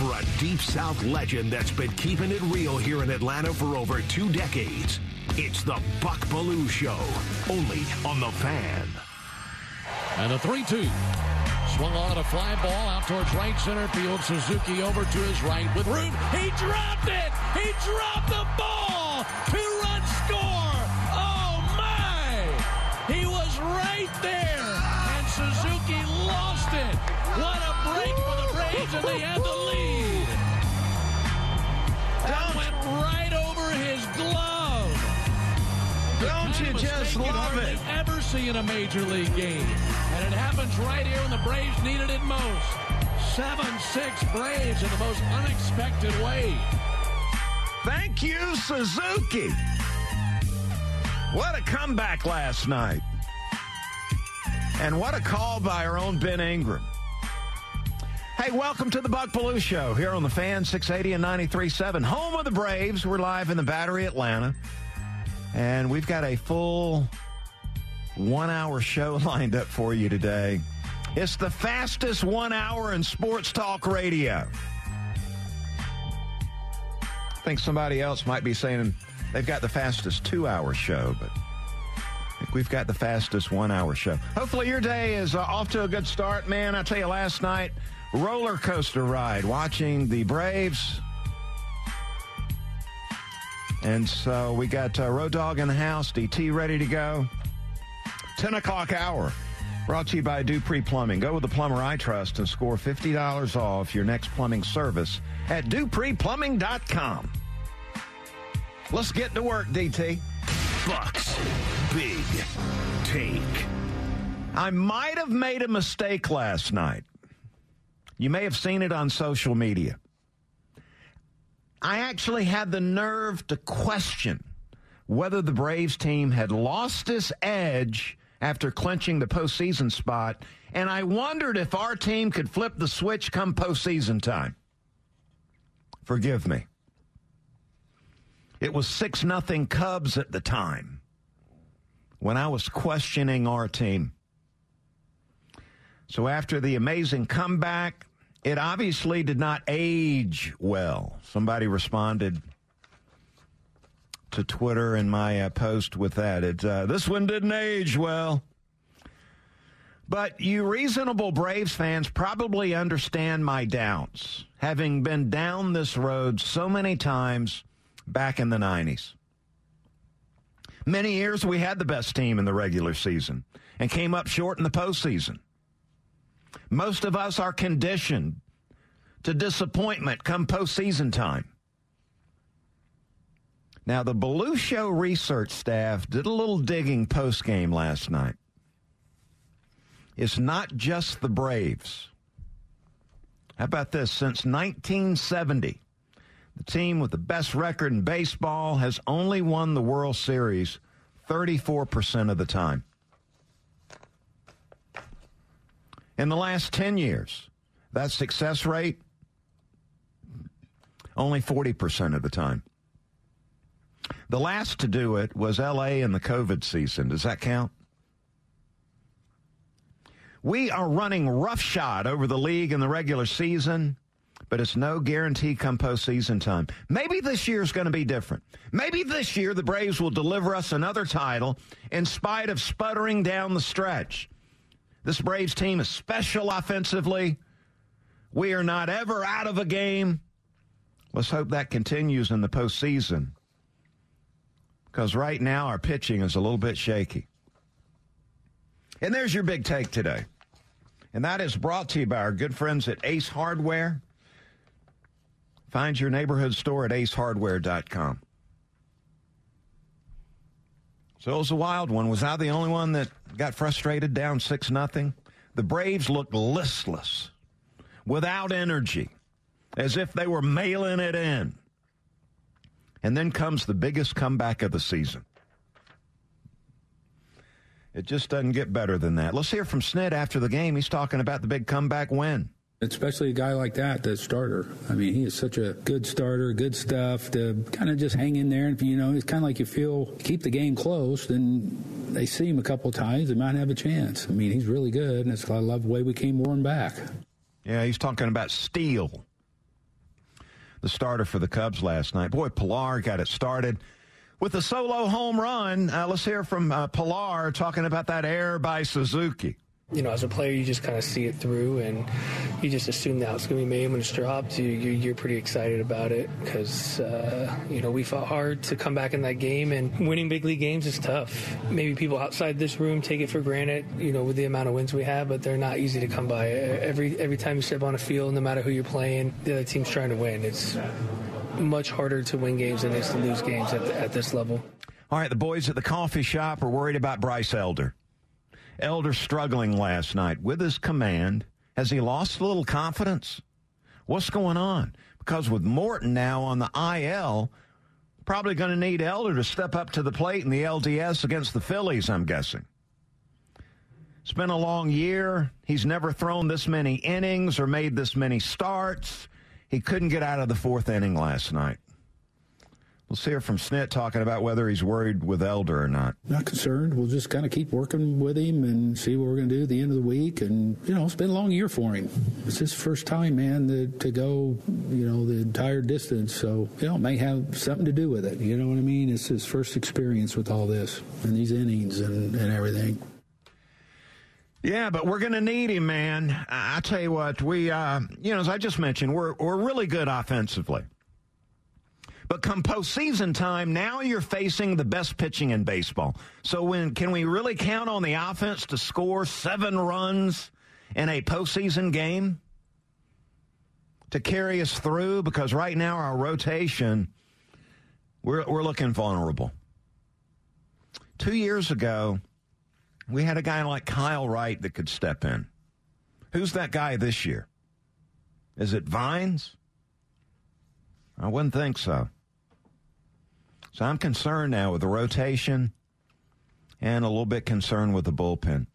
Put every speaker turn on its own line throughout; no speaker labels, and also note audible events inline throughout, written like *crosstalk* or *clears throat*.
For a Deep South legend that's been keeping it real here in Atlanta for over two decades. It's the Buck Belue Show, only on the fan.
And a 3 2. Swung on a fly ball out towards right center field. Suzuki over to his right with room. He dropped it! He dropped the ball! Two run score! Oh my! He was right there! And Suzuki lost! What a break for the Braves, and they had the lead! That went right over his glove!
Don't you just
you
love it?
ever see in a major league game. And it happens right here when the Braves needed it most. 7-6 Braves in the most unexpected way.
Thank you, Suzuki. What a comeback last night. And what a call by our own Ben Ingram. Hey, welcome to the Buck Belue Show here on the Fan 680 and 93.7. Home of the Braves. We're live in the Battery, Atlanta. And we've got a full one hour show *laughs* lined up for you today. It's the fastest one hour in sports talk radio. I think somebody else might be saying they've got the fastest two hour show, but we've got the fastest one hour show. Hopefully, your day is uh, off to a good start, man. I tell you, last night, roller coaster ride watching the Braves. And so we got uh, Road Dog in the house, DT ready to go. 10 o'clock hour. Brought to you by Dupree Plumbing. Go with the plumber I trust and score $50 off your next plumbing service at dupreeplumbing.com. Let's get to work, DT.
Bucks Big Take.
I might have made a mistake last night. You may have seen it on social media. I actually had the nerve to question whether the Braves team had lost its edge after clinching the postseason spot, and I wondered if our team could flip the switch come postseason time. Forgive me. It was 6 nothing Cubs at the time when I was questioning our team. So after the amazing comeback, it obviously did not age well. Somebody responded to Twitter in my uh, post with that. It, uh, this one didn't age well. But you reasonable Braves fans probably understand my doubts, having been down this road so many times back in the 90s. Many years we had the best team in the regular season and came up short in the postseason. Most of us are conditioned to disappointment come postseason time. Now, the Belue Show research staff did a little digging post game last night. It's not just the Braves. How about this? Since 1970, the team with the best record in baseball has only won the World Series 34% of the time. In the last 10 years, that success rate, only 40% of the time. The last to do it was LA in the COVID season. Does that count? We are running roughshod over the league in the regular season, but it's no guarantee come postseason time. Maybe this year is going to be different. Maybe this year the Braves will deliver us another title in spite of sputtering down the stretch. This Braves team is special offensively. We are not ever out of a game. Let's hope that continues in the postseason. Because right now our pitching is a little bit shaky. And there's your big take today. And that is brought to you by our good friends at Ace Hardware. Find your neighborhood store at acehardware.com. So it was a wild one. Was I the only one that got frustrated down 6 nothing? The Braves looked listless without energy, as if they were mailing it in. And then comes the biggest comeback of the season. It just doesn't get better than that. Let's hear from Snit after the game. He's talking about the big comeback win.
Especially a guy like that, the starter. I mean, he is such a good starter, good stuff to kind of just hang in there. And, you know, it's kind of like you feel keep the game close, then they see him a couple times, they might have a chance. I mean, he's really good, and I love the way we came roaring back.
Yeah, he's talking about Steele, the starter for the Cubs last night. Boy, Pillar got it started with a solo home run. Uh, let's hear from uh, Pillar talking about that error by Suzuki
you know, as a player, you just kind of see it through and you just assume that it's going to be made when it's dropped. You, you're pretty excited about it because, uh, you know, we fought hard to come back in that game and winning big league games is tough. Maybe people outside this room take it for granted, you know, with the amount of wins we have, but they're not easy to come by. Every, every time you step on a field, no matter who you're playing, the other team's trying to win. It's much harder to win games than it is to lose games at, at this level.
All right, the boys at the coffee shop are worried about Bryce Elder. Elder struggling last night with his command. Has he lost a little confidence? What's going on? Because with Morton now on the IL, probably going to need Elder to step up to the plate in the LDS against the Phillies, I'm guessing. It's been a long year. He's never thrown this many innings or made this many starts. He couldn't get out of the fourth inning last night. Let's hear from Snit talking about whether he's worried with Elder or not.
Not concerned. We'll just kind of keep working with him and see what we're going to do at the end of the week. And, you know, it's been a long year for him. It's his first time, man, to, to go, you know, the entire distance. So, you know, it may have something to do with it. You know what I mean? It's his first experience with all this and these innings and, and everything.
Yeah, but we're going to need him, man. I, I tell you what, we, uh, you know, as I just mentioned, we're, we're really good offensively. But come postseason time, now you're facing the best pitching in baseball. So when can we really count on the offense to score seven runs in a postseason game to carry us through? Because right now our rotation, we're we're looking vulnerable. Two years ago, we had a guy like Kyle Wright that could step in. Who's that guy this year? Is it Vines? I wouldn't think so. So I'm concerned now with the rotation and a little bit concerned with the bullpen.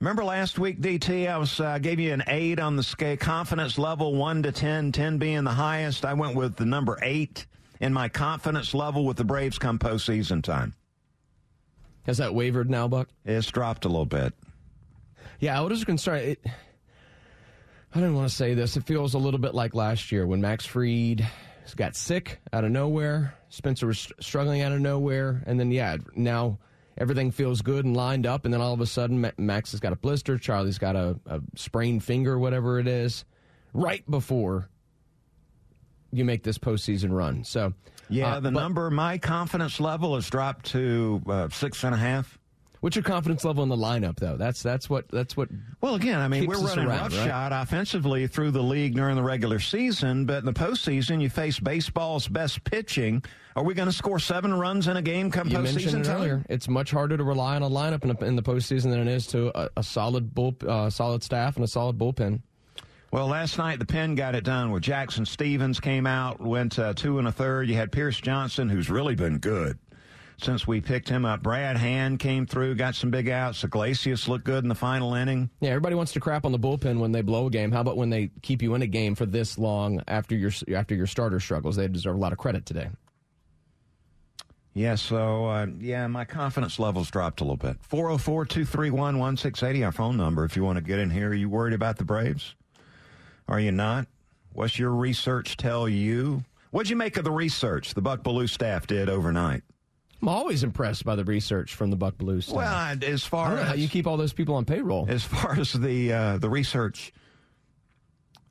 Remember last week, DT, I was uh, gave you an eight on the scale, confidence level one to 10, 10 being the highest. I went with the number eight in my confidence level with the Braves come postseason time.
Has that wavered now, Buck?
It's dropped a little bit.
Yeah, I was just concerned. It, I didn't want to say this. It feels a little bit like last year when Max Fried got sick out of nowhere. Spencer was struggling out of nowhere, and then yeah, now everything feels good and lined up, and then all of a sudden Max has got a blister, Charlie's got a, a sprained finger, whatever it is, right before you make this postseason run. So
yeah, uh, the but, number, my confidence level has dropped to uh, six and a half.
What's your confidence level in the lineup, though? That's that's what that's what.
Well, again, I mean, we're running
around,
roughshod right? offensively through the league during the regular season, but in the postseason, you face baseball's best pitching. Are we going to score seven runs in a game come
you
postseason
time? Earlier, it's much harder to rely on a lineup in, a, in the postseason than it is to a, a solid bull, uh, solid staff and a solid bullpen.
Well, last night the pen got it done with Jackson Stephens came out, went uh, two and a third. You had Pierce Johnson, who's really been good since we picked him up. Brad Hand came through, got some big outs. Iglesias looked good in the final inning.
Yeah, everybody wants to crap on the bullpen when they blow a game. How about when they keep you in a game for this long after your after your starter struggles? They deserve a lot of credit today.
Yeah, so, uh, yeah, my confidence level's dropped a little bit. 404 231 1680, our phone number, if you want to get in here. Are you worried about the Braves? Are you not? What's your research tell you? What'd you make of the research the Buck Belue staff did overnight?
I'm always impressed by the research from the Buck Belue staff.
Well, as far
as
how
you keep all those people on payroll,
as far as the uh, the research,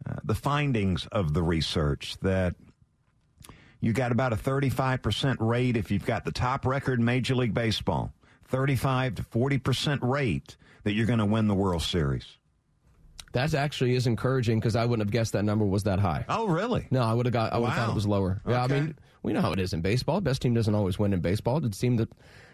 uh, the findings of the research that you got about a 35% rate if you've got the top record in Major League Baseball, 35 to 40% rate that you're going to win the World Series.
That actually is encouraging because I wouldn't have guessed that number was that high.
Oh, really?
No, I would have got. I would have
wow.
thought it was lower.
Okay.
Yeah, I mean, we know how it is in baseball. Best team doesn't always win in baseball. It's The team that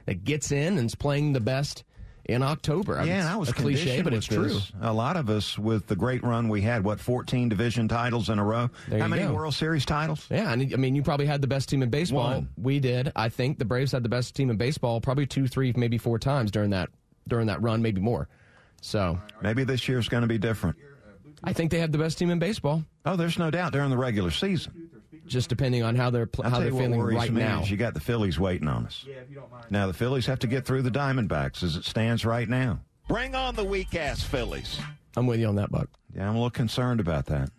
that gets in and is playing the best in October. I mean,
Yeah,
it's
and I was
a cliche, but it's true.
A lot of us with the great run we had, what, 14 division titles in a row?
There
How many
go.
World Series titles?
Yeah, I mean, you probably had the best team in baseball.
One.
We did. I think the Braves had the best team in baseball, probably two, three, maybe four times during that during that run, maybe more. So
Maybe this year's going to be different.
I think they have the best team in baseball.
Oh, there's no doubt during the regular season.
Just depending on how they're pl-
I'll
how they're feeling right now.
you got the Phillies waiting on us. Yeah, if you don't mind. Now the Phillies have to get through the Diamondbacks as it stands right now.
Bring on the weak ass Phillies.
I'm with you on that, Buck.
Yeah, I'm a little concerned about that.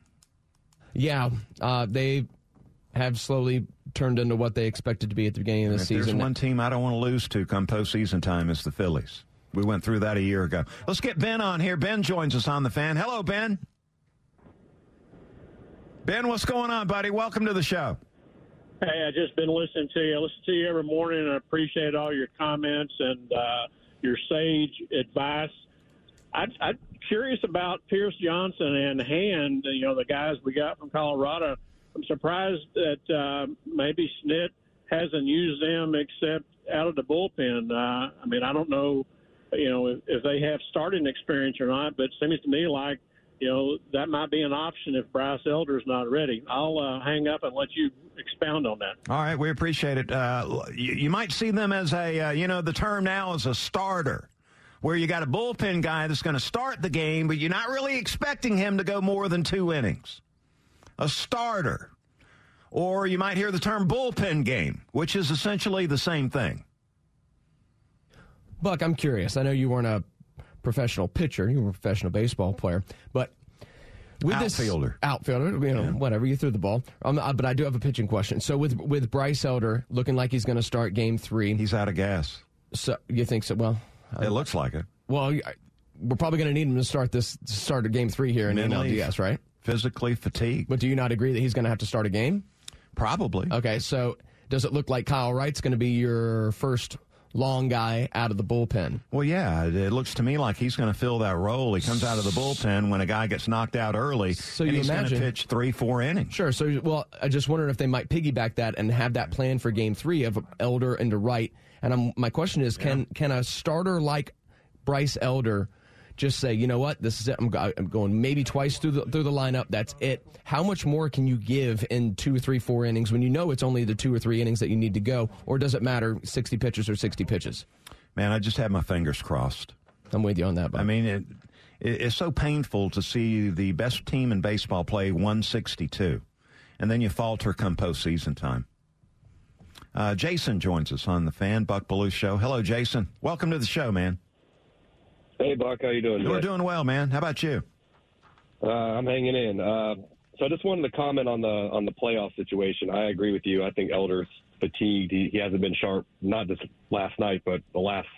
Yeah, uh, they have slowly turned into what they expected to be at the beginning of the
If there's
season.
one team I don't want to lose to come postseason time, it's the Phillies. We went through that a year ago. Let's get Ben on here. Ben joins us on the fan. Hello, Ben. Ben, what's going on, buddy? Welcome to the show.
Hey, I just been listening to you. I listen to you every morning, and I appreciate all your comments and uh, your sage advice. I, I'm curious about Pierce Johnson and Hand. You know, the guys we got from Colorado. I'm surprised that uh, maybe Snit hasn't used them except out of the bullpen. Uh, I mean, I don't know, you know, if, if they have starting experience or not, but it seems to me like you know, that might be an option if Bryce Elder's not ready. I'll uh, hang up and let you expound on that.
All right, we appreciate it. Uh, you, you might see them as a, uh, you know, the term now is a starter, where you got a bullpen guy that's going to start the game, but you're not really expecting him to go more than two innings. A starter. Or you might hear the term bullpen game, which is essentially the same thing.
Buck, I'm curious. I know you weren't a professional pitcher; you were a professional baseball player, but with
Outfielder.
this outfielder, you know, whatever you threw the ball. Um, but I do have a pitching question. So with with Bryce Elder looking like he's going to start Game Three,
He's out of gas.
so you think so? Well,
It looks like it.
well, we're probably going to need him to start this start a Game Three here in
Mentally.
NLDS, right?
Physically fatigued.
But do you not agree that he's going to have to start a game?
Probably.
Okay, so does it look like Kyle Wright's going to be your first long guy out of the bullpen?
Well, yeah, it- looks to me like he's going to fill that role. He comes out of the bullpen when a guy gets knocked out early,
So
and
you
he's going to pitch three, four innings.
Sure. So, well, I just wondered if they might piggyback that and have that plan for Game Three of Elder and to Wright. And I'm, my question is, can can a starter like Bryce Elder just say, you know what, this is it. I'm, I'm going maybe twice through the through the lineup. That's it. How much more can you give in two, three, four innings when you know it's only the two or three innings that you need to go, or does it matter sixty pitches or sixty pitches?
Man, I just have my fingers crossed.
I'm with you on that. Bob.
I mean, it, it, it's so painful to see the best team in baseball play 162, and then you falter come postseason time. Uh, Jason joins us on the Fan Buck Belue Show. Hello, Jason. Welcome to the show, man.
Hey, Buck, how you doing?
We're doing well, man. How about you?
Uh, I'm hanging in. Uh, so I just wanted to comment on the on the playoff situation. I agree with you. I think Elder's fatigued. He, he hasn't been sharp, not just last night, but the last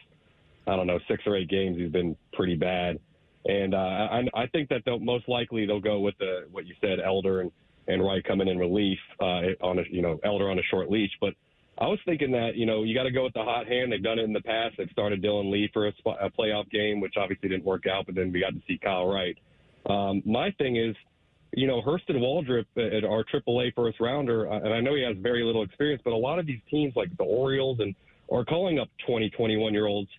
I don't know six or eight games. He's been pretty bad, and uh, I, I think that they'll most likely they'll go with the what you said, Elder and and Wright coming in relief uh, on a you know Elder on a short leash, but. I was thinking that you know you got to go with the hot hand. They've done it in the past. They've started Dylan Lee for a, a playoff game, which obviously didn't work out. But then we got to see Kyle Wright. Um, my thing is, you know, Hurston Waldrop at our AAA first rounder, uh, and I know he has very little experience, but a lot of these teams like the Orioles and are calling up 20, 21 year olds,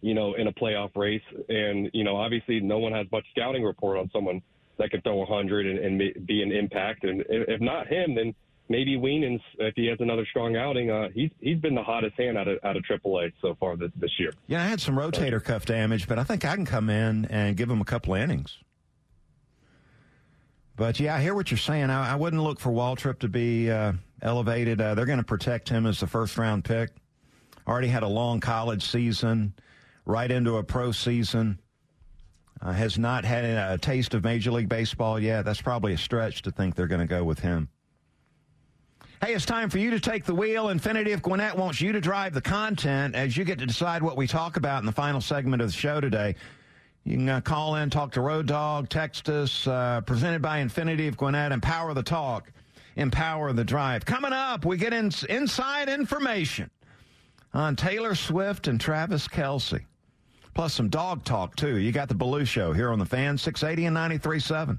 you know, in a playoff race. And you know, obviously, no one has much scouting report on someone that can throw 100 and, and be an impact. And if not him, then maybe Winans, if he has another strong outing, uh, he's he's been the hottest hand out of out of AAA so far this this year.
Yeah, I had some rotator cuff damage, but I think I can come in and give him a couple innings. But yeah, I hear what you're saying. I, I wouldn't look for Waldrop to be uh, elevated. Uh, they're going to protect him as the first round pick. Already had a long college season, right into a pro season. Uh, has not had a taste of Major League Baseball yet. That's probably a stretch to think they're going to go with him. Hey, it's time for you to take the wheel. Infiniti of Gwinnett wants you to drive the content as you get to decide what we talk about in the final segment of the show today. You can uh, call in, talk to Road Dog, text us, uh, presented by Infiniti of Gwinnett. Empower the talk, empower the drive. Coming up, we get in, inside information on Taylor Swift and Travis Kelce. Plus some dog talk, too. You got the Belue Show here on the fan, 680 and 93.7.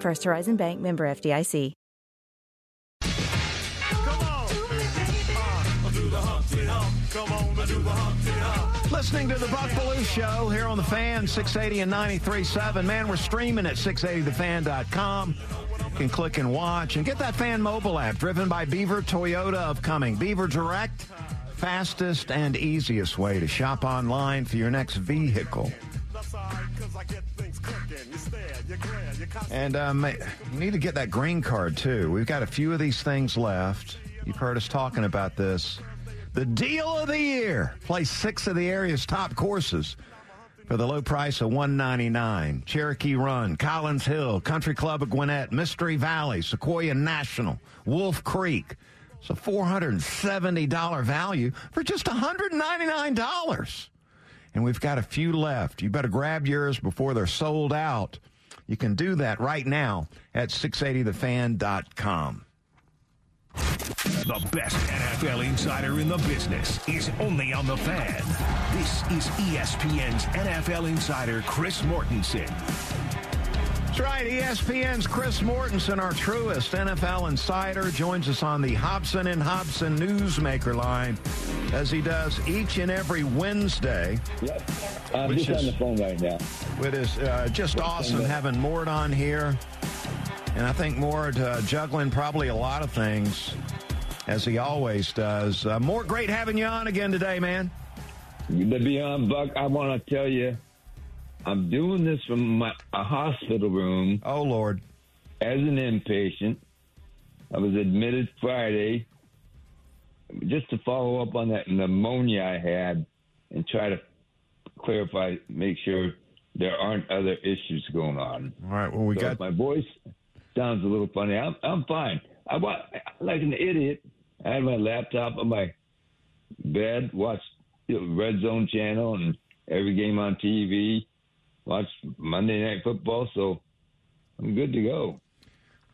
First Horizon Bank member FDIC.
Listening to the Buck Belue Show here on the Fan, 680 and 93.7. Man, we're streaming at 680thefan.com. You can click and watch and get that Fan mobile app driven by Beaver Toyota of Cumming. Beaver Direct, fastest and easiest way to shop online for your next vehicle. And um, you need to get that green card, too. We've got a few of these things left. You've heard us talking about this. The deal of the year. Play six of the area's top courses for the low price of 199 Cherokee Run, Collins Hill, Country Club of Gwinnett, Mystery Valley, Sequoyah National, Wolf Creek. It's a $470 value for just $199. And we've got a few left. You better grab yours before they're sold out. You can do that right now at 680thefan.com.
The best NFL insider in the business is only on the fan. This is ESPN's NFL insider, Chris Mortensen.
That's right. ESPN's Chris Mortensen, our truest NFL insider, joins us on the Hobson and Hobson Newsmaker line as he does each and every Wednesday.
Yep. I'm just on the phone right now.
It is uh, just awesome having Mort on here. And I think Mort uh, juggling probably a lot of things, as he always does. Uh, Mort, great having you on again today, man.
To be on, Buck. I want to tell you, I'm doing this from my, a hospital room.
Oh, Lord.
As an inpatient. I was admitted Friday just to follow up on that pneumonia I had and try to clarify, make sure there aren't other issues going on.
All right. Well, we
So
got
my voice sounds a little funny. I'm I'm fine. I wa like an idiot. I had my laptop on my bed, watched you know, Red Zone channel and every game on TV. Watched Monday Night Football, so I'm good to go.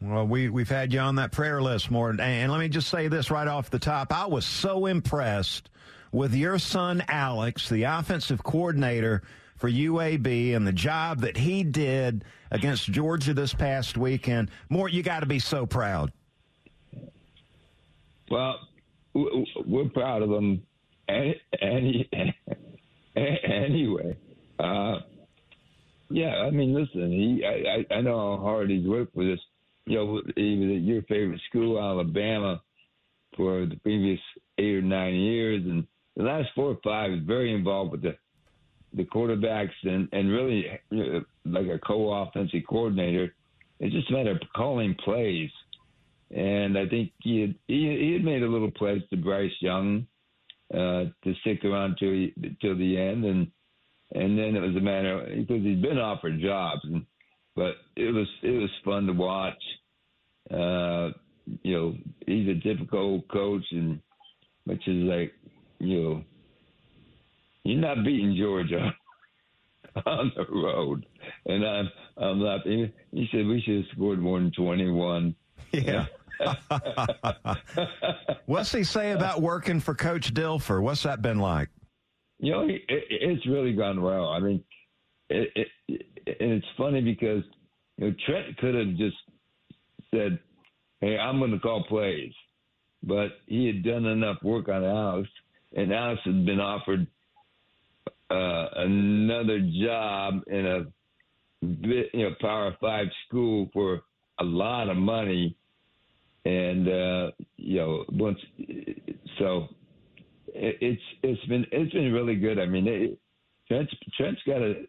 Well, we, we've had you on that prayer list, Mort. And let me just say this right off the top. I was so impressed with your son, Alex, the offensive coordinator for UAB, and the job that he did against Georgia this past weekend. Mort, you got to be so proud.
Well, we're proud of him. Any, *laughs* anyway, uh, yeah. I mean, listen. He, I, I, know how hard he's worked for this. You know, he was at your favorite school, Alabama, for the previous eight or nine years, and the last four or five, he's very involved with the the quarterbacks and and really you know, like a co-offensive coordinator. It's just a matter of calling plays. And I think he had, he, he had made a little pledge to Bryce Young uh, to stick around till till the end, and and then it was a matter because he's been offered jobs, and, but it was it was fun to watch. Uh, you know, he's a difficult coach, and which is like, you know, you're not beating Georgia *laughs* on the road, and I'm I'm not. He said we should have scored more than twenty one.
Yeah. *laughs* What's he say about working for Coach Dilfer? What's that been like?
You know, it, it's really gone well. I mean, it, it, and it's funny because you know Trent could have just said, "Hey, I'm going to call plays," but he had done enough work on Alex, and Alex had been offered uh, another job in a you know, Power Five school for a lot of money, and uh, you know, once so it, it's it's been it's been really good. I mean, it, Trent's Trent's got a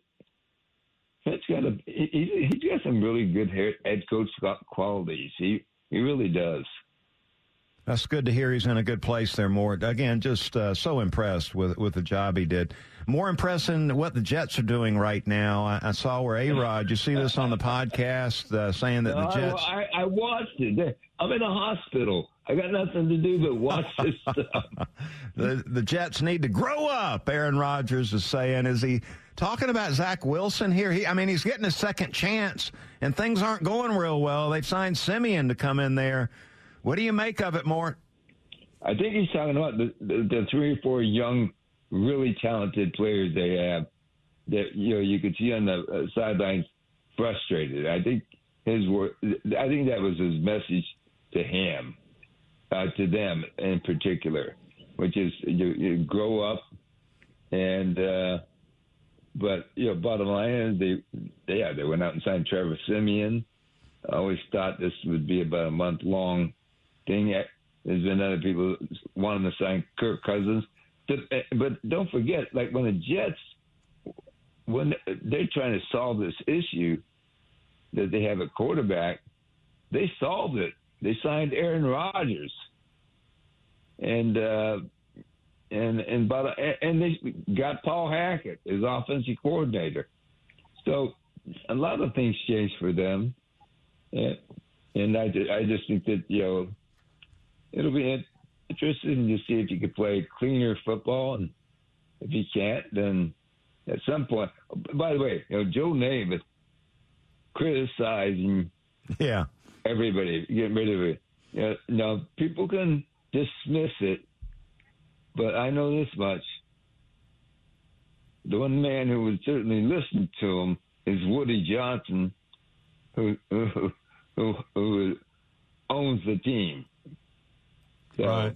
Trent's got a he, he's got some really good head coach qualities. He he really does.
That's good to hear. He's in a good place there, Mort. Again, just uh, so impressed with with the job he did. More impressed than what the Jets are doing right now. I, I saw where A Rod. You see this on the podcast uh, saying that
no,
the Jets.
I, I, I watched it. I'm in a hospital. I got nothing to do but watch this *laughs* stuff.
the the Jets need to grow up. Aaron Rodgers is saying. Is he talking about Zach Wilson here? He, I mean, he's getting a second chance, and things aren't going real well. They've signed Siemian to come in there what do you make of it, Mort?
I think he's talking about the, the, the three or four young, really talented players they have that you know you could see on the uh, sidelines frustrated. I think his word. I think that was his message to him, uh, to them in particular, which is you, you grow up, and uh, but you know, bottom line is they yeah they went out and signed Trevor Siemian. I always thought this would be about a month long thing. There's been other people wanting to sign Kirk Cousins. But don't forget, like when the Jets, when they're trying to solve this issue that they have a quarterback, they solved it. They signed Aaron Rodgers, and uh, and and but and they got Paul Hackett as offensive coordinator. So a lot of things changed for them, and, and I I just think that you know it'll be interesting to see if you can play cleaner football, and if you can't, then at some point. By the way, you know Joe Namath criticizing
yeah
everybody, getting rid of it. You know, now people can dismiss it, but I know this much: the one man who would certainly listen to him is Woody Johnson, who who, who, who owns the team. So right.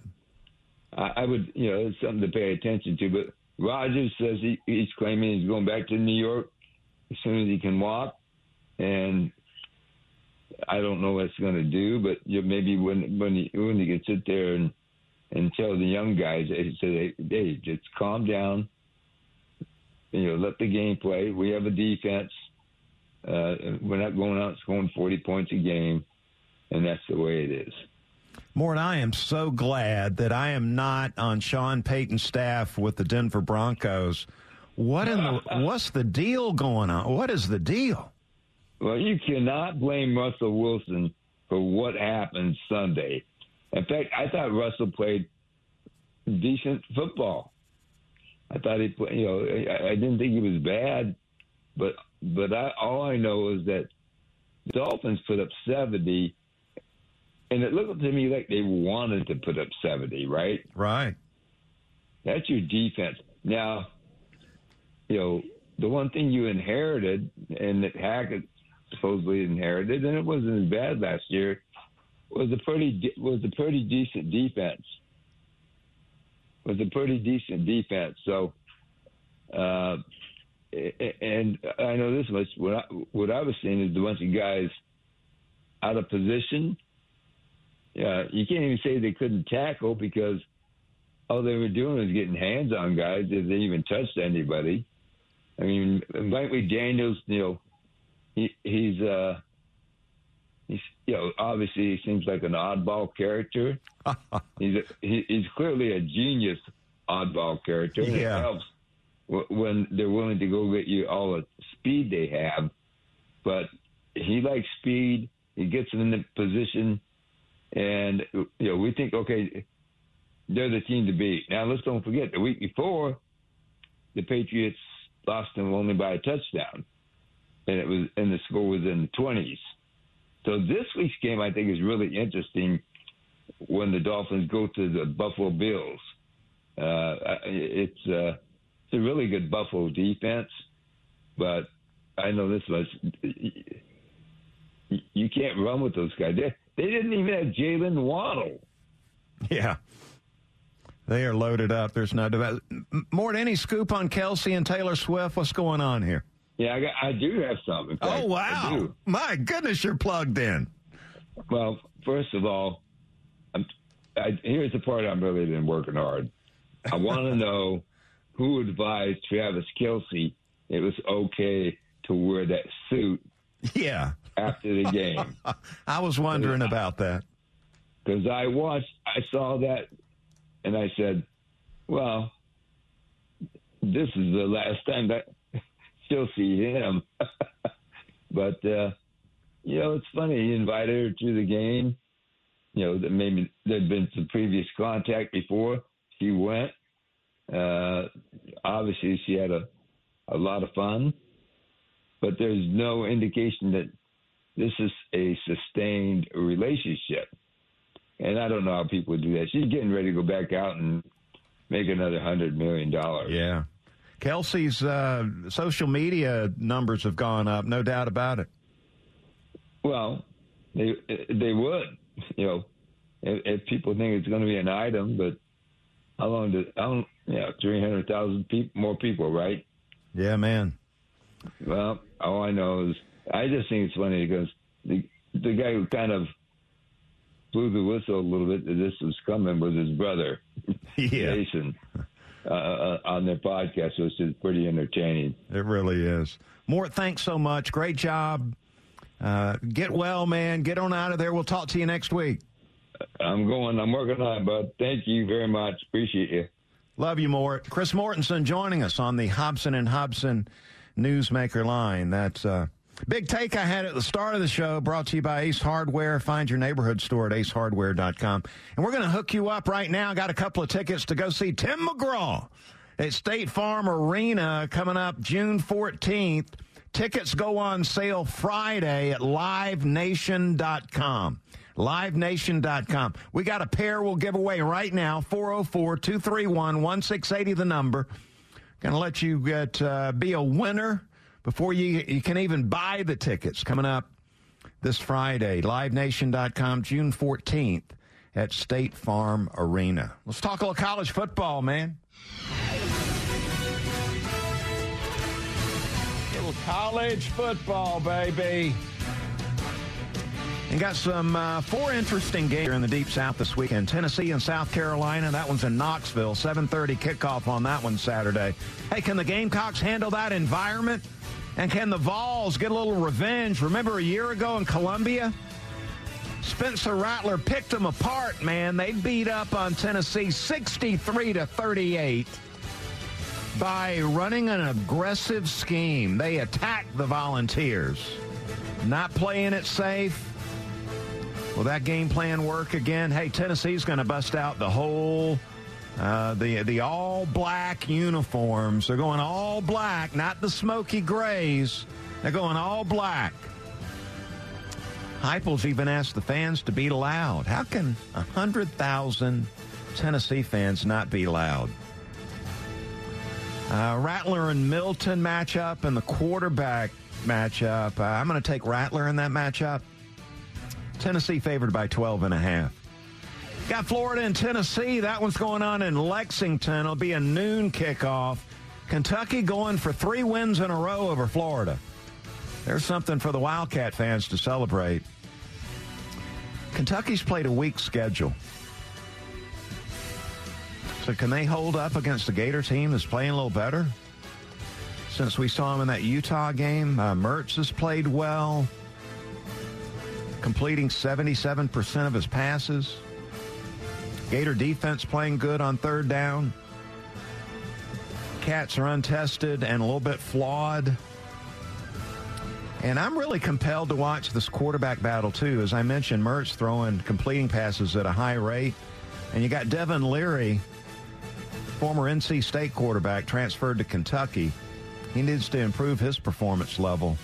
I, I would, you know, it's something to pay attention to. But Rodgers says he, he's claiming he's going back to New York as soon as he can walk, and I don't know what it's going to do. But you know, maybe when when he when he can sit there and and tell the young guys, they say, hey, just calm down. You know, let the game play. We have a defense. Uh, we're not going out scoring 40 points a game, and that's the way it is.
Mort, I am so glad that I am not on Sean Payton's staff with the Denver Broncos. What in the *laughs* what's the deal going on? What is the deal?
Well, you cannot blame Russell Wilson for what happened Sunday. In fact, I thought Russell played decent football. I thought he, played, you know, I, I didn't think he was bad, but but I, all I know is that the Dolphins put up seventy and it looked to me like they wanted to put up 70, right?
Right.
That's your defense. Now, you know, the one thing you inherited and that Hackett supposedly inherited, and it wasn't as bad last year, was a pretty was a pretty decent defense. Was a pretty decent defense. So, uh, and I know this much. What I, what I was seeing is a bunch of guys out of position uh, you can't even say they couldn't tackle because all they were doing was getting hands on guys if they even touched anybody. I mean, Mike Daniels, you know, he, he's, uh, he's, you know, obviously he seems like an oddball character. *laughs* he's, a, he, he's clearly a genius oddball character. And yeah. it helps when they're willing to go get you all the speed they have. But he likes speed. He gets in the position and you know, we think, okay, they're the team to beat. Now let's don't forget the week before, the Patriots lost them only by a touchdown, and it was and the score was in the twenties. So this week's game, I think, is really interesting when the Dolphins go to the Buffalo Bills. Uh, it's uh, it's a really good Buffalo defense, but I know this much: you can't run with those guys. They're, they didn't even have Jaylen Waddle.
Yeah. They are loaded up. There's no debate. More than any scoop on Kelce and Taylor Swift? What's going on here?
Yeah, I, got, I do have something.
oh, wow. My goodness, you're plugged in.
Well, first of all, I, here's the part I'm really been working hard. I want to *laughs* know who advised Travis Kelce it was okay to wear that suit.
Yeah.
After the game, *laughs*
I was wondering about that
because I watched, I saw that, and I said, "Well, this is the last time that *laughs* she'll see him." *laughs* but uh, you know, it's funny. He invited her to the game. You know, that maybe there'd been some previous contact before. She went. Uh, obviously, she had a a lot of fun, but there's no indication that this is a sustained relationship. And I don't know how people do that. She's getting ready to go back out and make another hundred million dollars.
Yeah. Kelce's uh, social media numbers have gone up, no doubt about it.
Well, they they would, you know, if, if people think it's going to be an item, but how long did I don't, yeah, three hundred thousand people, more people, right?
Yeah, man.
Well, all I know is I just think it's funny because the the guy who kind of blew the whistle a little bit that this was coming was his brother, *laughs*
yeah.
Jason, uh, uh, on their podcast, which is pretty entertaining.
It really is. Mort, thanks so much. Great job. Uh, get well, man. Get on out of there. We'll talk to you next week.
I'm going. I'm working on it, bud. Thank you very much. Appreciate you.
Love you, Mort. Chris Mortensen joining us on the Hobson and Hobson Newsmaker line. That's uh, big take I had at the start of the show, brought to you by Ace Hardware. Find your neighborhood store at acehardware.com. And we're going to hook you up right now. Got a couple of tickets to go see Tim McGraw at State Farm Arena coming up June 14th. Tickets go on sale Friday at livenation.com livenation.com. We got a pair we'll give away right now 404 231 1680, the number. Going to let you get uh, be a winner before you, you can even buy the tickets coming up this Friday. LiveNation.com, June 14th at State Farm Arena. Let's talk a little college football, man. Little college football, baby. And got some uh, four interesting games here in the Deep South this weekend. Tennessee and South Carolina. That one's in Knoxville. 7:30 kickoff on that one Saturday. Hey, can the Gamecocks handle that environment? And can the Vols get a little revenge? Remember a year ago in Columbia? Spencer Rattler picked them apart, man. They beat up on Tennessee 63 to 38 by running an aggressive scheme. They attacked the Volunteers, not playing it safe Will that game plan work again? Hey, Tennessee's going to bust out the whole uh, the the all black uniforms. They're going all black, not the smoky grays. They're going all black. Heupel's even asked the fans to be loud. How can hundred thousand Tennessee fans not be loud? Uh, Rattler and Milton matchup and the quarterback matchup. Uh, I'm going to take Rattler in that matchup. Tennessee favored by 12 and a half. Got Florida and Tennessee. That one's going on in Lexington. It'll be a noon kickoff. Kentucky going for three wins in a row over Florida. There's something for the Wildcat fans to celebrate. Kentucky's played a weak schedule. So can they hold up against the Gator team that's playing a little better? Since we saw them in that Utah game, uh, Mertz has played well completing 77% of his passes. Gator defense playing good on third down. Cats are untested and a little bit flawed. And I'm really compelled to watch this quarterback battle, too. As I mentioned, Mertz throwing completing passes at a high rate. And you got Devin Leary, former NC State quarterback, transferred to Kentucky. He needs to improve his performance level.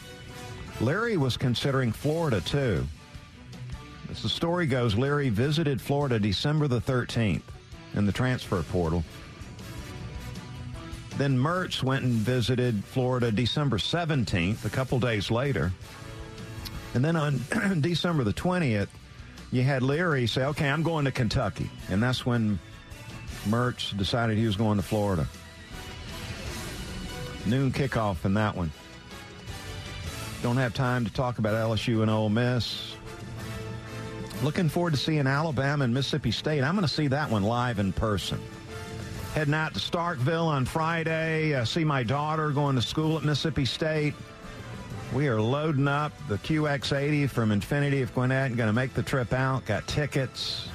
Leary was considering Florida, too. As the story goes, Leary visited Florida December the 13th in the transfer portal. Then Mertz went and visited Florida December 17th, a couple days later. And then on *clears throat* December the 20th, you had Leary say, okay, I'm going to Kentucky. And that's when Mertz decided he was going to Florida. Noon kickoff in that one. Don't have time to talk about LSU and Ole Miss. Looking forward to seeing Alabama and Mississippi State. I'm going to see that one live in person. Heading out to Starkville on Friday. Uh, see my daughter going to school at Mississippi State. We are loading up the QX80 from Infiniti of Gwinnett. Going to make the trip out. Got tickets.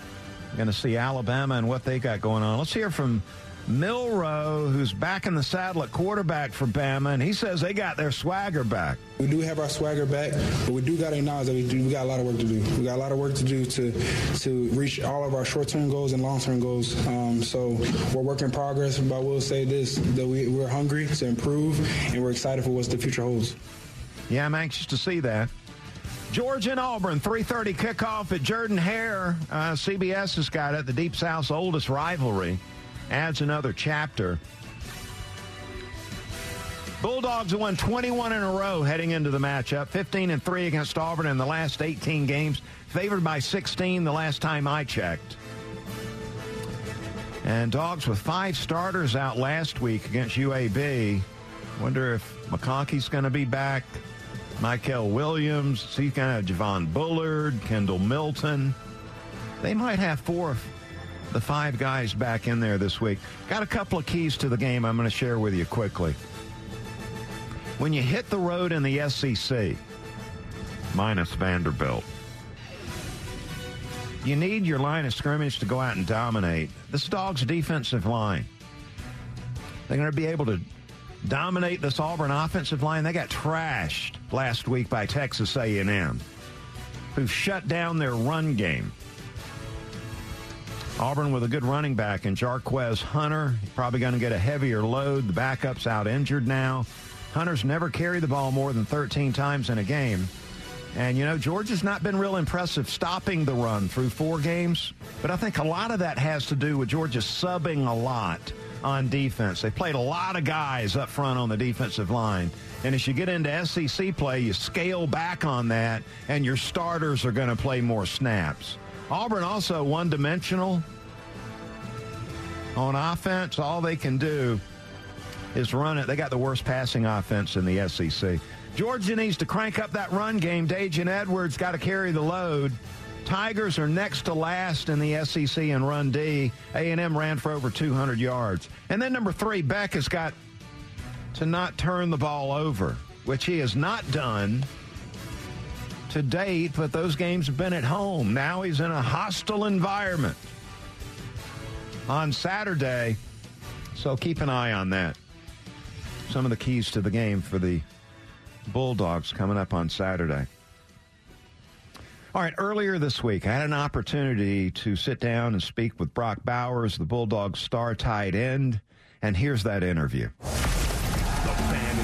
Going to see Alabama and what they got going on. Let's hear from Milroe, who's back in the saddle at quarterback for Bama, and he says they got their swagger back.
We do have our swagger back, but we do got to acknowledge that we, do, we got a lot of work to do. We got a lot of work to do to to reach all of our short-term goals and long-term goals. Um, so we're work in progress, but I will say this, that we, we're hungry to improve, and we're excited for what the future holds.
Yeah, I'm anxious to see that. Georgia and Auburn, 3.30 kickoff at Jordan Hare. Uh, CBS has got it, the Deep South's oldest rivalry adds another chapter. Bulldogs won 21 in a row heading into the matchup, 15 and 3 against Auburn in the last 18 games, favored by 16 the last time I checked. And Dogs with five starters out last week against UAB. Wonder if McConkey's going to be back. Mykel Williams, see kind of Javon Bullard, Kendall Milton. They might have four the five guys back in there this week. Got a couple of keys to the game I'm going to share with you quickly. When you hit the road in the SEC, minus Vanderbilt, you need your line of scrimmage to go out and dominate. This dog's defensive line. They're going to be able to dominate this Auburn offensive line. They got trashed last week by Texas A&M, who shut down their run game. Auburn with a good running back in Jarquez Hunter. Probably going to get a heavier load. The backup's out injured now. Hunter's never carried the ball more than 13 times in a game. And, you know, Georgia's not been real impressive stopping the run through four games. But I think a lot of that has to do with Georgia subbing a lot on defense. They played a lot of guys up front on the defensive line. And as you get into SEC play, you scale back on that, and your starters are going to play more snaps. Auburn also one dimensional on offense. All they can do is run it. They got the worst passing offense in the SEC. Georgia needs to crank up that run game. Daijun Edwards got to carry the load. Tigers are next to last in the SEC in run D. A&M ran for over 200 yards. And then number three, Beck has got to not turn the ball over, which he has not done to date, but those games have been at home. Now he's in a hostile environment on Saturday, so keep an eye on that. Some of the keys to the game for the Bulldogs coming up on Saturday. All right, earlier this week, I had an opportunity to sit down and speak with Brock Bowers, the Bulldogs star tight end, and here's that interview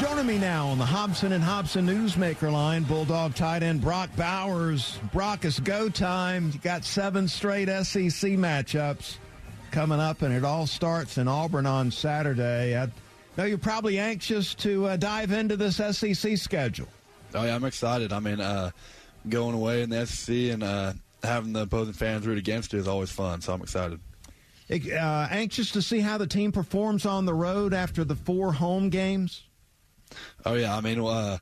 Joining me now on the Hobson and Hobson Newsmaker line, Bulldog tight end Brock Bowers. Brock, it's go time. You got seven straight SEC matchups coming up, and it all starts in Auburn on Saturday. I know you're probably anxious to uh, dive into this SEC schedule.
Oh yeah, I'm excited. I mean, uh, going away in the SEC and uh, having the opposing fans root against you is always fun. So I'm excited.
Uh, anxious to see how the team performs on the road after the four home games.
Oh yeah, I mean, uh,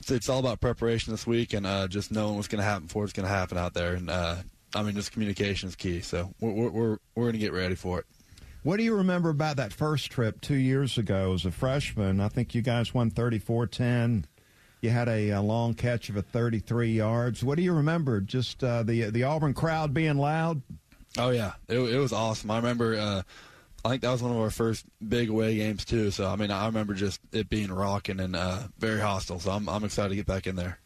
it's, it's, all about preparation this week and uh, just knowing what's going to happen before it's going to happen out there. And uh, I mean, just communication is key. So we're we're we're going to get ready for it.
What do you remember about that first trip two years ago as a freshman? I think you guys won 34-10. You had a, a long catch of a 33 yards. What do you remember? Just uh, the the Auburn crowd being loud.
Oh yeah, it, it was awesome. I remember uh, I think that was one of our first big away games too. So I mean, I remember just it being rocking and uh, very hostile. So I'm I'm excited to get back in there.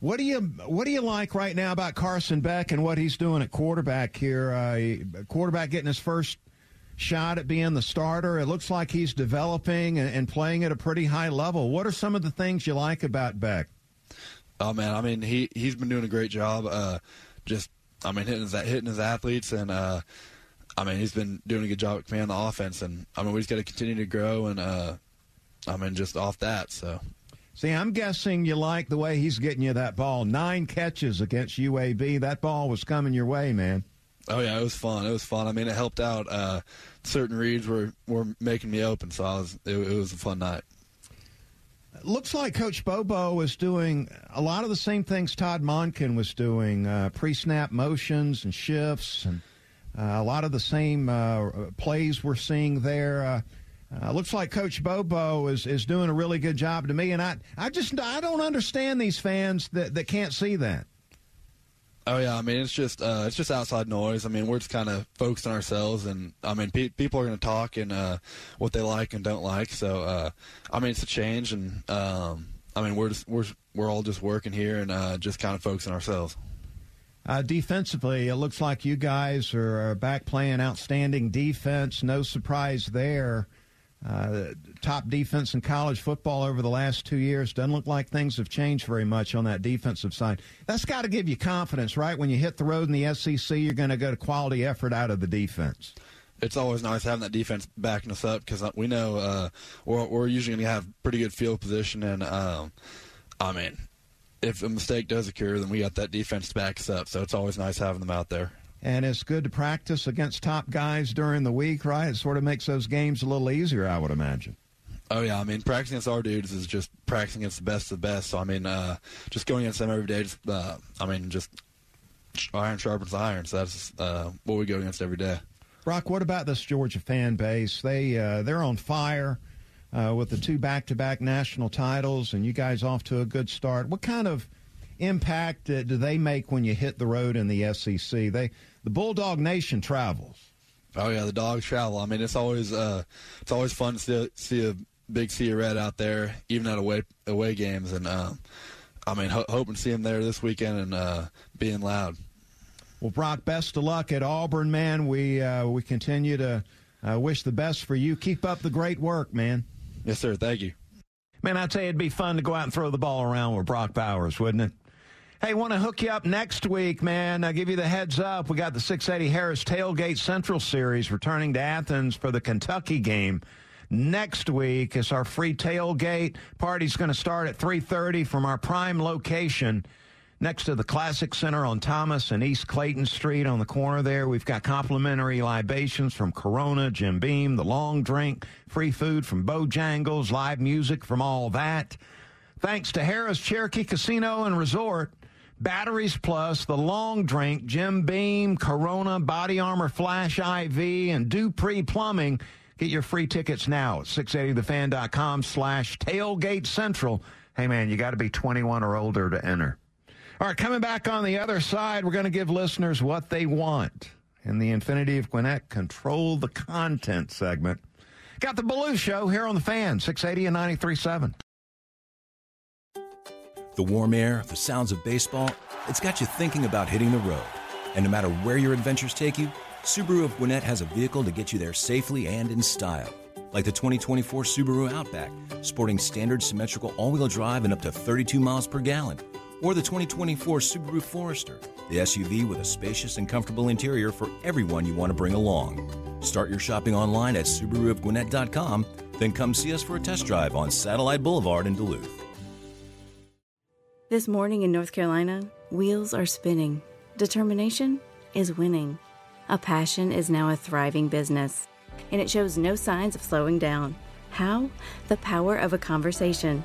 What do you What do you like right now about Carson Beck and what he's doing at quarterback here? Uh, quarterback getting his first shot at being the starter. It looks like he's developing and, and, playing at a pretty high level. What are some of the things you like about Beck?
Oh man, I mean he he's been doing a great job. Uh, just I mean hitting his hitting his athletes and. I mean, he's been doing a good job at command the offense, and I mean, we just got to continue to grow, and uh, I mean, just off that. So,
see, I'm guessing you like the way he's getting you that ball. Nine catches against UAB. That ball was coming your way, man.
Oh yeah, it was fun. It was fun. I mean, it helped out. Uh, certain reads were were making me open, so I was. It, it was a fun night.
Looks like Coach Bobo was doing a lot of the same things Todd Monken was doing: uh, pre-snap motions and shifts, and a lot of the same uh, plays we're seeing there. Uh, uh, looks like Coach Bobo is, is doing a really good job to me, and I I just I don't understand these fans that, that can't see that.
Oh yeah, I mean it's just uh, it's just outside noise. I mean we're just kind of focused on ourselves, and I mean pe- people are going to talk and uh, what they like and don't like. So uh, I mean it's a change, and um, I mean we're just we're we're all just working here and uh, just kind of focusing ourselves.
Uh, defensively, it looks like you guys are back playing outstanding defense. No surprise there. Uh, top defense in college football over the last two years. Doesn't look like things have changed very much on that defensive side. That's got to give you confidence, right? When you hit the road in the SEC, you're going to get a quality effort out of the defense.
It's always nice having that defense backing us up because uh, we know uh, we're, we're, usually going to have pretty good field position. And, um, I mean, if a mistake does occur, then we got that defense to back us up. So it's always nice having them out there
and it's good to practice against top guys during the week, right? It sort of makes those games a little easier, I would imagine.
Oh yeah, I mean practicing against our dudes is just practicing against the best of the best. So I mean, uh, just going against them every day. Just, uh, I mean, just iron sharpens iron. So that's uh, what we go against every day.
Brock, what about this Georgia fan base? They uh, they're on fire uh, with the two back-to-back national titles, and you guys off to a good start. What kind of impact do they make when you hit the road in the SEC? They the Bulldog Nation travels.
Oh yeah, the dogs travel. I mean, it's always uh, it's always fun to see, see a big sea of red out there, even at away away games. And um, I mean, ho- hoping to see them there this weekend and uh, being loud.
Well, Brock, best of luck at Auburn, man. We uh, we continue to uh, wish the best for you. Keep up the great work, man.
Yes, sir. Thank you.
Man, I'd say it'd be fun to go out and throw the ball around with Brock Bowers, wouldn't it? Hey, want to hook you up next week, man. I give you the heads up. We got the 680 Harrah's Tailgate Central Series returning to Athens for the Kentucky game. Next week is our free tailgate. Party's going to start at 3:30 from our prime location next to the Classic Center on Thomas and East Clayton Street on the corner there. We've got complimentary libations from Corona, Jim Beam, the Long Drink, free food from Bojangles, live music from all that. Thanks to Harrah's Cherokee Casino and Resort. Batteries Plus, The Long Drink, Jim Beam, Corona, Body Armor Flash IV, and Dupree Plumbing. Get your free tickets now at 680thefan.com slash tailgate central. Hey, man, you got to be 21 or older to enter. All right, coming back on the other side, we're going to give listeners what they want in the Infiniti of Gwinnett Control the Content segment. Got the Belue Show here on the fan, 680 and 93.7.
The warm air, the sounds of baseball, it's got you thinking about hitting the road. And no matter where your adventures take you, Subaru of Gwinnett has a vehicle to get you there safely and in style. Like the 2024 Subaru Outback, sporting standard symmetrical all wheel drive and up to 32 miles per gallon. Or the 2024 Subaru Forester, the SUV with a spacious and comfortable interior for everyone you want to bring along. Start your shopping online at SubaruofGwinnett.com, then come see us for a test drive on Satellite Boulevard in Duluth.
This morning in North Carolina, wheels are spinning. Determination is winning. A passion is now a thriving business, and it shows no signs of slowing down. How? The power of a conversation,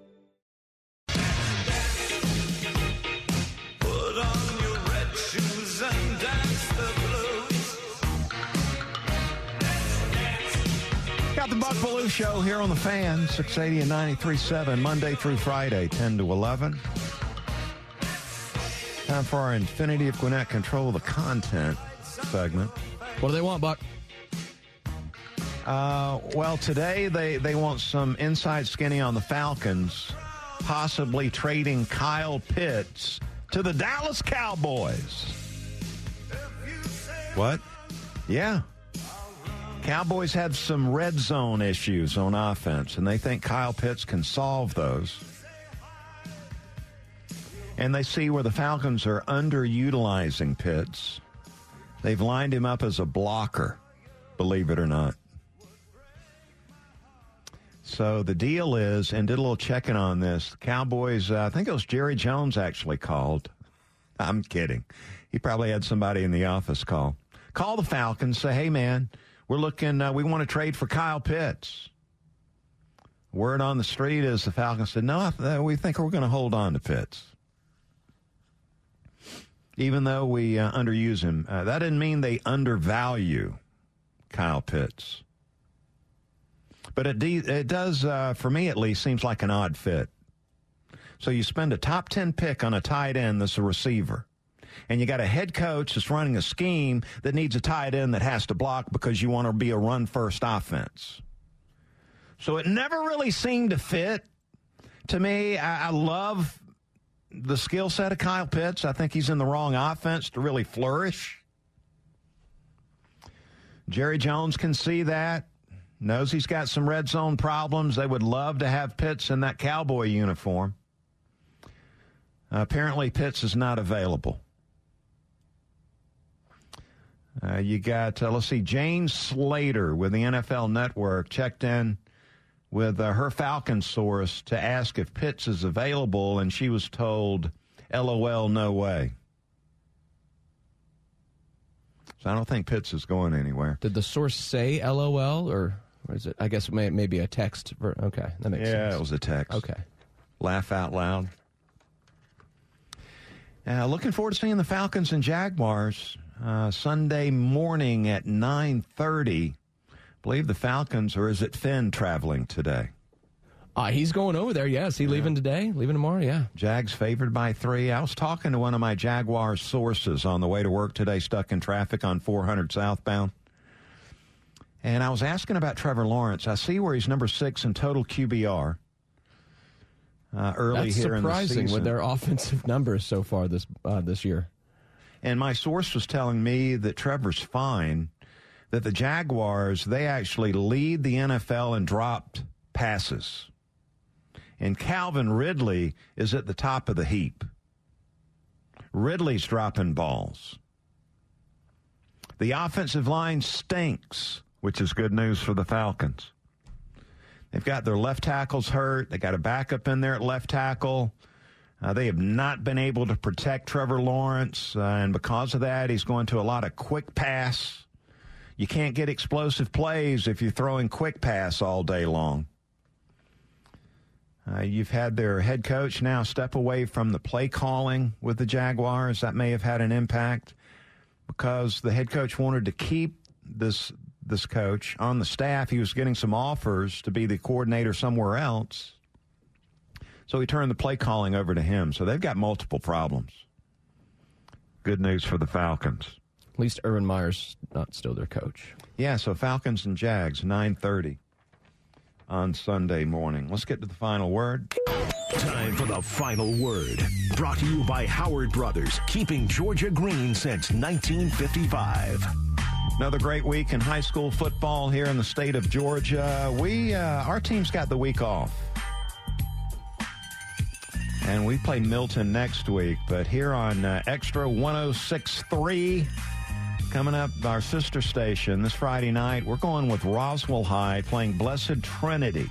Buck Belue Show here on the fan, 680 and 93.7, Monday through Friday, 10 to 11. Time for our Infiniti of Gwinnett Control the Content segment.
What do they want, Buck?
Uh, well, today they, they want some inside skinny on the Falcons, possibly trading Kyle Pitts to the Dallas Cowboys. What? Yeah. Cowboys have some red zone issues on offense, and they think Kyle Pitts can solve those. And they see where the Falcons are underutilizing Pitts. They've lined him up as a blocker, believe it or not. So the deal is, and did a little checking on this. Cowboys, uh, I think it was Jerry Jones actually called. *laughs* I'm kidding. He probably had somebody in the office call. Call the Falcons, say, hey, man, we're looking, uh, we want to trade for Kyle Pitts. Word on the street is the Falcons said, no, we think we're going to hold on to Pitts. Even though we uh, underuse him, uh, that didn't mean they undervalue Kyle Pitts. But it, de- it does, uh, for me at least, seems like an odd fit. So you spend a top 10 pick on a tight end that's a receiver. And you got a head coach that's running a scheme that needs a tight end that has to block because you want to be a run first offense. So it never really seemed to fit. To me, I, I love the skill set of Kyle Pitts. I think he's in the wrong offense to really flourish. Jerry Jones can see that knows he's got some red zone problems. They would love to have Pitts in that cowboy uniform. Apparently, Pitts is not available. Uh, you got, uh, let's see, Jane Slater with the NFL Network checked in with uh, her Falcon source to ask if Pitts is available, and she was told, LOL, no way. So I don't think Pitts is going anywhere.
Did the source say LOL or? Or is it? I guess it may, maybe a text. For, okay, that makes
yeah,
sense.
Yeah, it was a text.
Okay.
Laugh out loud. Uh, looking forward to seeing the Falcons and Jaguars uh, Sunday morning at nine thirty. Believe the Falcons, or is it Finn traveling today?
Uh, he's going over there. Yes, he yeah. leaving today, leaving tomorrow. Yeah.
Jags favored by three. I was talking to one of my Jaguar sources on the way to work today, stuck in traffic on 400 southbound. And I was asking about Trevor Lawrence. I see where he's number six in total QBR. Uh, early
That's
here
surprising
in the
with their *laughs* offensive numbers so far this uh, this year.
And my source was telling me that Trevor's fine. That the Jaguars they actually lead the NFL in dropped passes, and Calvin Ridley is at the top of the heap. Ridley's dropping balls. The offensive line stinks which is good news for the Falcons. They've got their left tackles hurt. They got a backup in there at left tackle. Uh, they have not been able to protect Trevor Lawrence, uh, and because of that, he's going to a lot of quick pass. You can't get explosive plays if you're throwing quick pass all day long. Uh, you've had their head coach now step away from the play calling with the Jaguars. That may have had an impact because the head coach wanted to keep this this coach on the staff. He was getting some offers to be the coordinator somewhere else. So he turned the play calling over to him. So they've got multiple problems. Good news for the Falcons.
At least Urban Meyer's not still their coach.
Yeah, so Falcons and Jags, 930 on Sunday morning. Let's get to the final word.
Time for the final word. Brought to you by Howard Brothers, keeping Georgia green since 1955.
Another great week in high school football here in the state of Georgia. We uh, our team's got the week off. And we play Milton next week, but here on uh, Xtra 1063 coming up our sister station this Friday night, we're going with Roswell High playing Blessed Trinity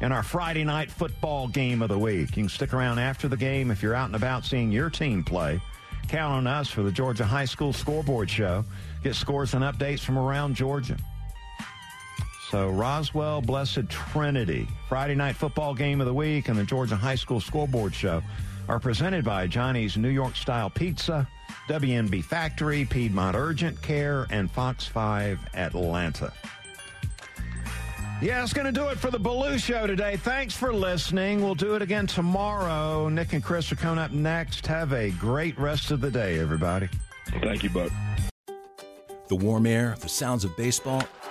in our Friday night football game of the week. You can stick around after the game if you're out and about seeing your team play. Count on us for the Georgia High School Scoreboard Show. Get scores and updates from around Georgia. So Roswell Blessed Trinity, Friday night football game of the week, and the Georgia High School Scoreboard Show are presented by Johnny's New York Style Pizza, WNB Factory, Piedmont Urgent Care, and Fox 5 Atlanta. Yeah, it's going to do it for the Belue Show today. Thanks for listening. We'll do it again tomorrow. Nick and Chris are coming up next. Have a great rest of the day, everybody.
Thank you, Buck.
The warm air, the sounds of baseball,